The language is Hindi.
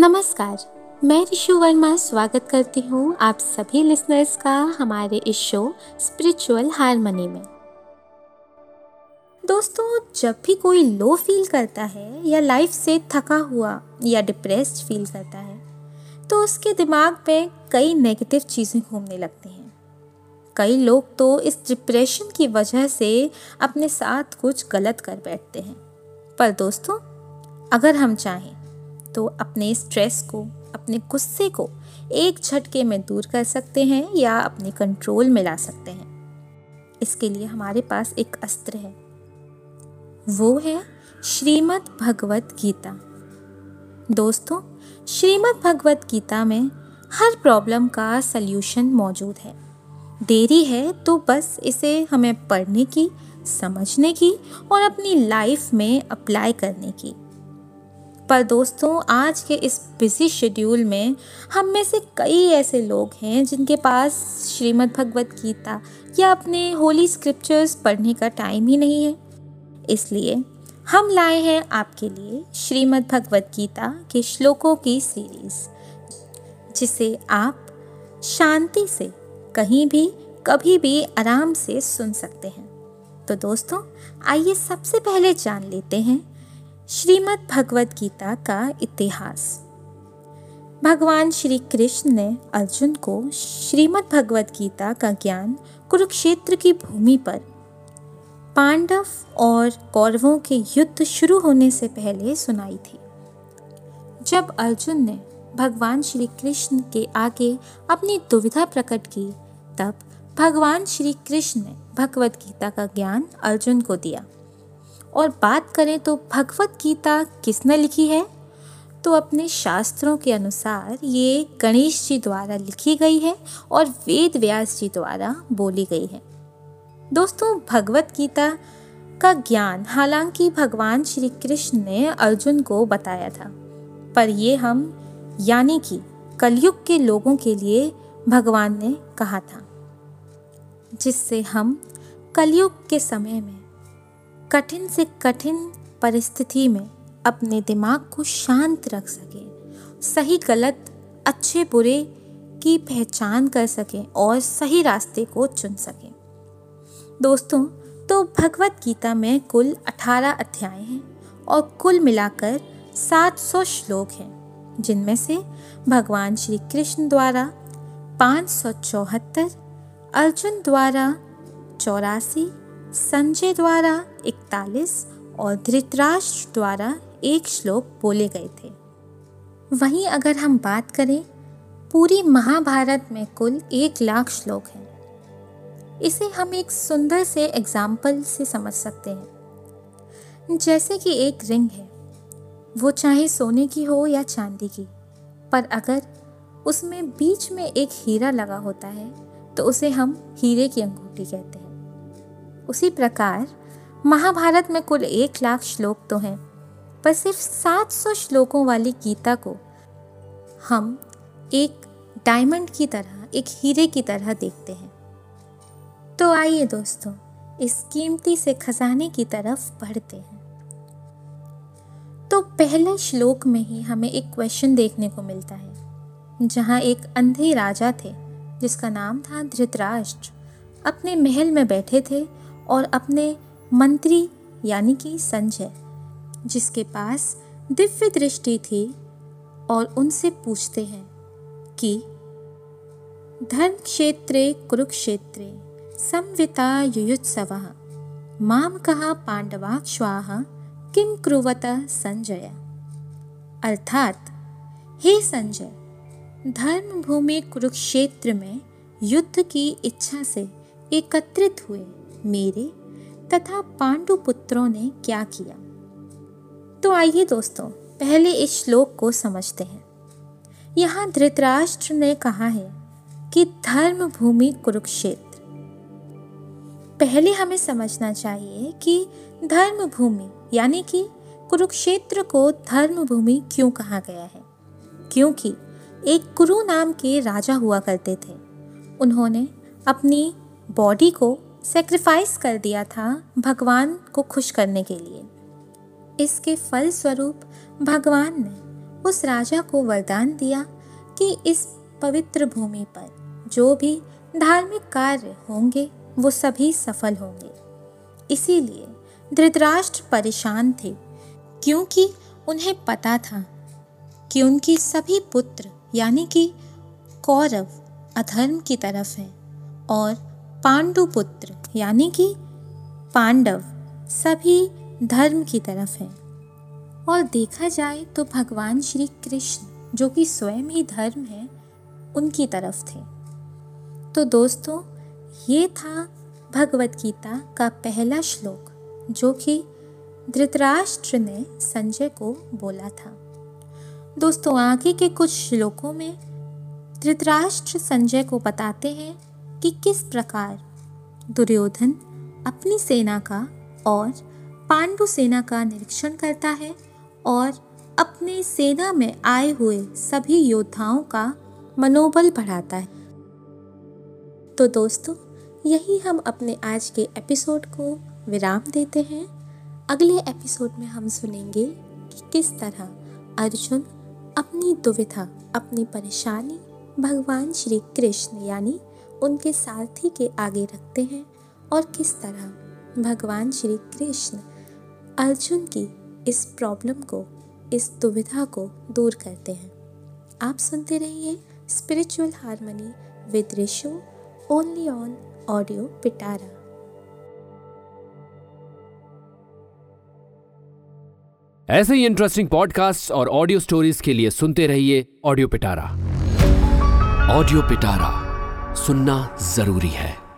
नमस्कार, मैं ऋषु वर्मा स्वागत करती हूँ आप सभी लिसनर्स का हमारे इस शो स्पिरिचुअल हारमोनी में। दोस्तों, जब भी कोई लो फील करता है या लाइफ से थका हुआ या डिप्रेस्ड फील करता है तो उसके दिमाग में कई नेगेटिव चीज़ें घूमने लगती हैं। कई लोग तो इस डिप्रेशन की वजह से अपने साथ कुछ गलत कर बैठते हैं। पर दोस्तों, अगर हम चाहें तो अपने स्ट्रेस को, अपने गुस्से को एक झटके में दूर कर सकते हैं या अपने कंट्रोल में ला सकते हैं। इसके लिए हमारे पास एक अस्त्र है। वो है श्रीमद् भगवत गीता। दोस्तों, श्रीमद् भगवत गीता में हर प्रॉब्लम का सल्यूशन मौजूद है। देरी है तो बस इसे हमें पढ़ने की, समझने की और अपनी लाइफ में अप्लाई करने की। पर दोस्तों, आज के इस बिज़ी शेड्यूल में हम में से कई ऐसे लोग हैं जिनके पास श्रीमद् भगवत गीता या अपने होली स्क्रिप्चर्स पढ़ने का टाइम ही नहीं है। इसलिए हम लाए हैं आपके लिए श्रीमद् भगवत गीता के श्लोकों की सीरीज़ जिसे आप शांति से कहीं भी, कभी भी आराम से सुन सकते हैं। तो दोस्तों, आइए सबसे पहले जान लेते हैं श्रीमद् भगवद गीता का इतिहास। भगवान श्री कृष्ण ने अर्जुन को श्रीमद् भगवत गीता का ज्ञान कुरुक्षेत्र की भूमि पर पांडव और कौरवों के युद्ध शुरू होने से पहले सुनाई थी। जब अर्जुन ने भगवान श्री कृष्ण के आगे अपनी दुविधा प्रकट की, तब भगवान श्री कृष्ण ने भगवत गीता का ज्ञान अर्जुन को दिया। और बात करें तो भगवत गीता किसने लिखी है? तो अपने शास्त्रों के अनुसार ये गणेश जी द्वारा लिखी गई है और वेद व्यास जी द्वारा बोली गई है। दोस्तों, भगवत गीता का ज्ञान हालाँकि भगवान श्री कृष्ण ने अर्जुन को बताया था, पर ये हम, यानी कि कलयुग के लोगों के लिए भगवान ने कहा था, जिससे हम कलयुग के समय में कठिन से कठिन परिस्थिति में अपने दिमाग को शांत रख सकें, सही गलत, अच्छे बुरे की पहचान कर सकें और सही रास्ते को चुन सकें। दोस्तों तो भगवत गीता में कुल 18 अध्याय हैं और कुल मिलाकर 700 श्लोक हैं, जिनमें से भगवान श्री कृष्ण द्वारा पाँच सौ चौहत्तर, अर्जुन द्वारा चौरासी संजय द्वारा इकतालीस और धृतराष्ट्र द्वारा एक श्लोक बोले गए थे। वहीं अगर हम बात करें, पूरी महाभारत में कुल एक लाख श्लोक हैं। इसे हम एक सुंदर से एग्ज़ाम्पल से समझ सकते हैं। जैसे कि एक रिंग है, वो चाहे सोने की हो या चांदी की, पर अगर उसमें बीच में एक हीरा लगा होता है तो उसे हम हीरे की अंगूठी कहते हैं। उसी प्रकार महाभारत में कुल एक लाख श्लोक तो हैं, पर सिर्फ़ 700 श्लोकों वाली गीता को हम एक डायमंड की तरह, एक हीरे की तरह देखते हैं। तो आइए दोस्तों, इस कीमती से खजाने की तरफ़ बढ़ते हैं। तो पहले श्लोक में ही हमें एक क्वेश्चन देखने को मिलता है, जहाँ एक अंधे राजा थे, जिसका नाम था धृतराष्ट्र। अपने महल में बैठे थे और अपने मंत्री यानी कि संजय, जिसके पास दिव्य दृष्टि थी और उनसे पूछते हैं कि, धर्म क्षेत्रे, कुरुक्षेत्रे, संविता युयुत्सव, माम कहा पांडवाक्ष्वाह किम क्रुवत संजय? अर्थात, हे संजय धर्म भूमि कुरुक्षेत्र में युद्ध की इच्छा से एकत्रित हुए मेरे तथा पांडु पुत्रों ने क्या किया? तो आइए दोस्तों, पहले इस श्लोक को समझते हैं। यहाँ धृतराष्ट्र ने कहा है कि धर्म भूमि कुरुक्षेत्र। पहले हमें समझना चाहिए कि धर्म भूमि यानी कि कुरुक्षेत्र को धर्म भूमि क्यों कहा गया है? क्योंकि एक कुरु नाम के राजा हुआ करते थे। उन्होंने अपनी बॉडी को सेक्रीफाइस कर दिया था भगवान को खुश करने के लिए। इसके फल स्वरूप भगवान ने उस राजा को वरदान दिया कि इस पवित्र भूमि पर जो भी धार्मिक कार्य होंगे, वो सभी सफल होंगे। इसीलिए धृतराष्ट्र परेशान थे, क्योंकि उन्हें पता था कि उनकी सभी पुत्र, यानी कि कौरव, अधर्म की तरफ़ हैं और पांडु पुत्र यानी कि पांडव, सभी धर्म की तरफ़ हैं। और देखा जाए तो भगवान श्री कृष्ण, जो कि स्वयं ही धर्म है, उनकी तरफ़ थे। तो दोस्तों, ये था भगवत गीता का पहला श्लोक, जो कि धृतराष्ट्र ने संजय को बोला था। दोस्तों, आगे के कुछ श्लोकों में धृतराष्ट्र संजय को बताते हैं। कि किस प्रकार दुर्योधन अपनी सेना का और पांडु सेना का निरीक्षण करता है और अपने सेना में आए हुए सभी योद्धाओं का मनोबल बढ़ाता है। तो दोस्तों, यही हम अपने आज के एपिसोड को विराम देते हैं। अगले एपिसोड में हम सुनेंगे कि किस तरह अर्जुन अपनी दुविधा, अपनी परेशानी भगवान श्री कृष्ण यानी उनके सारथी के आगे रखते हैं और किस तरह भगवान श्री कृष्ण अर्जुन की इस प्रॉब्लम को, इस दुविधा को दूर करते हैं। आप सुनते रहिए spiritual harmony with Rishu only on audio Pitara. ऐसे ही इंटरेस्टिंग पॉडकास्ट और ऑडियो स्टोरीज के लिए सुनते रहिए ऑडियो पिटारा। ऑडियो पिटारा। सुनना ज़रूरी है।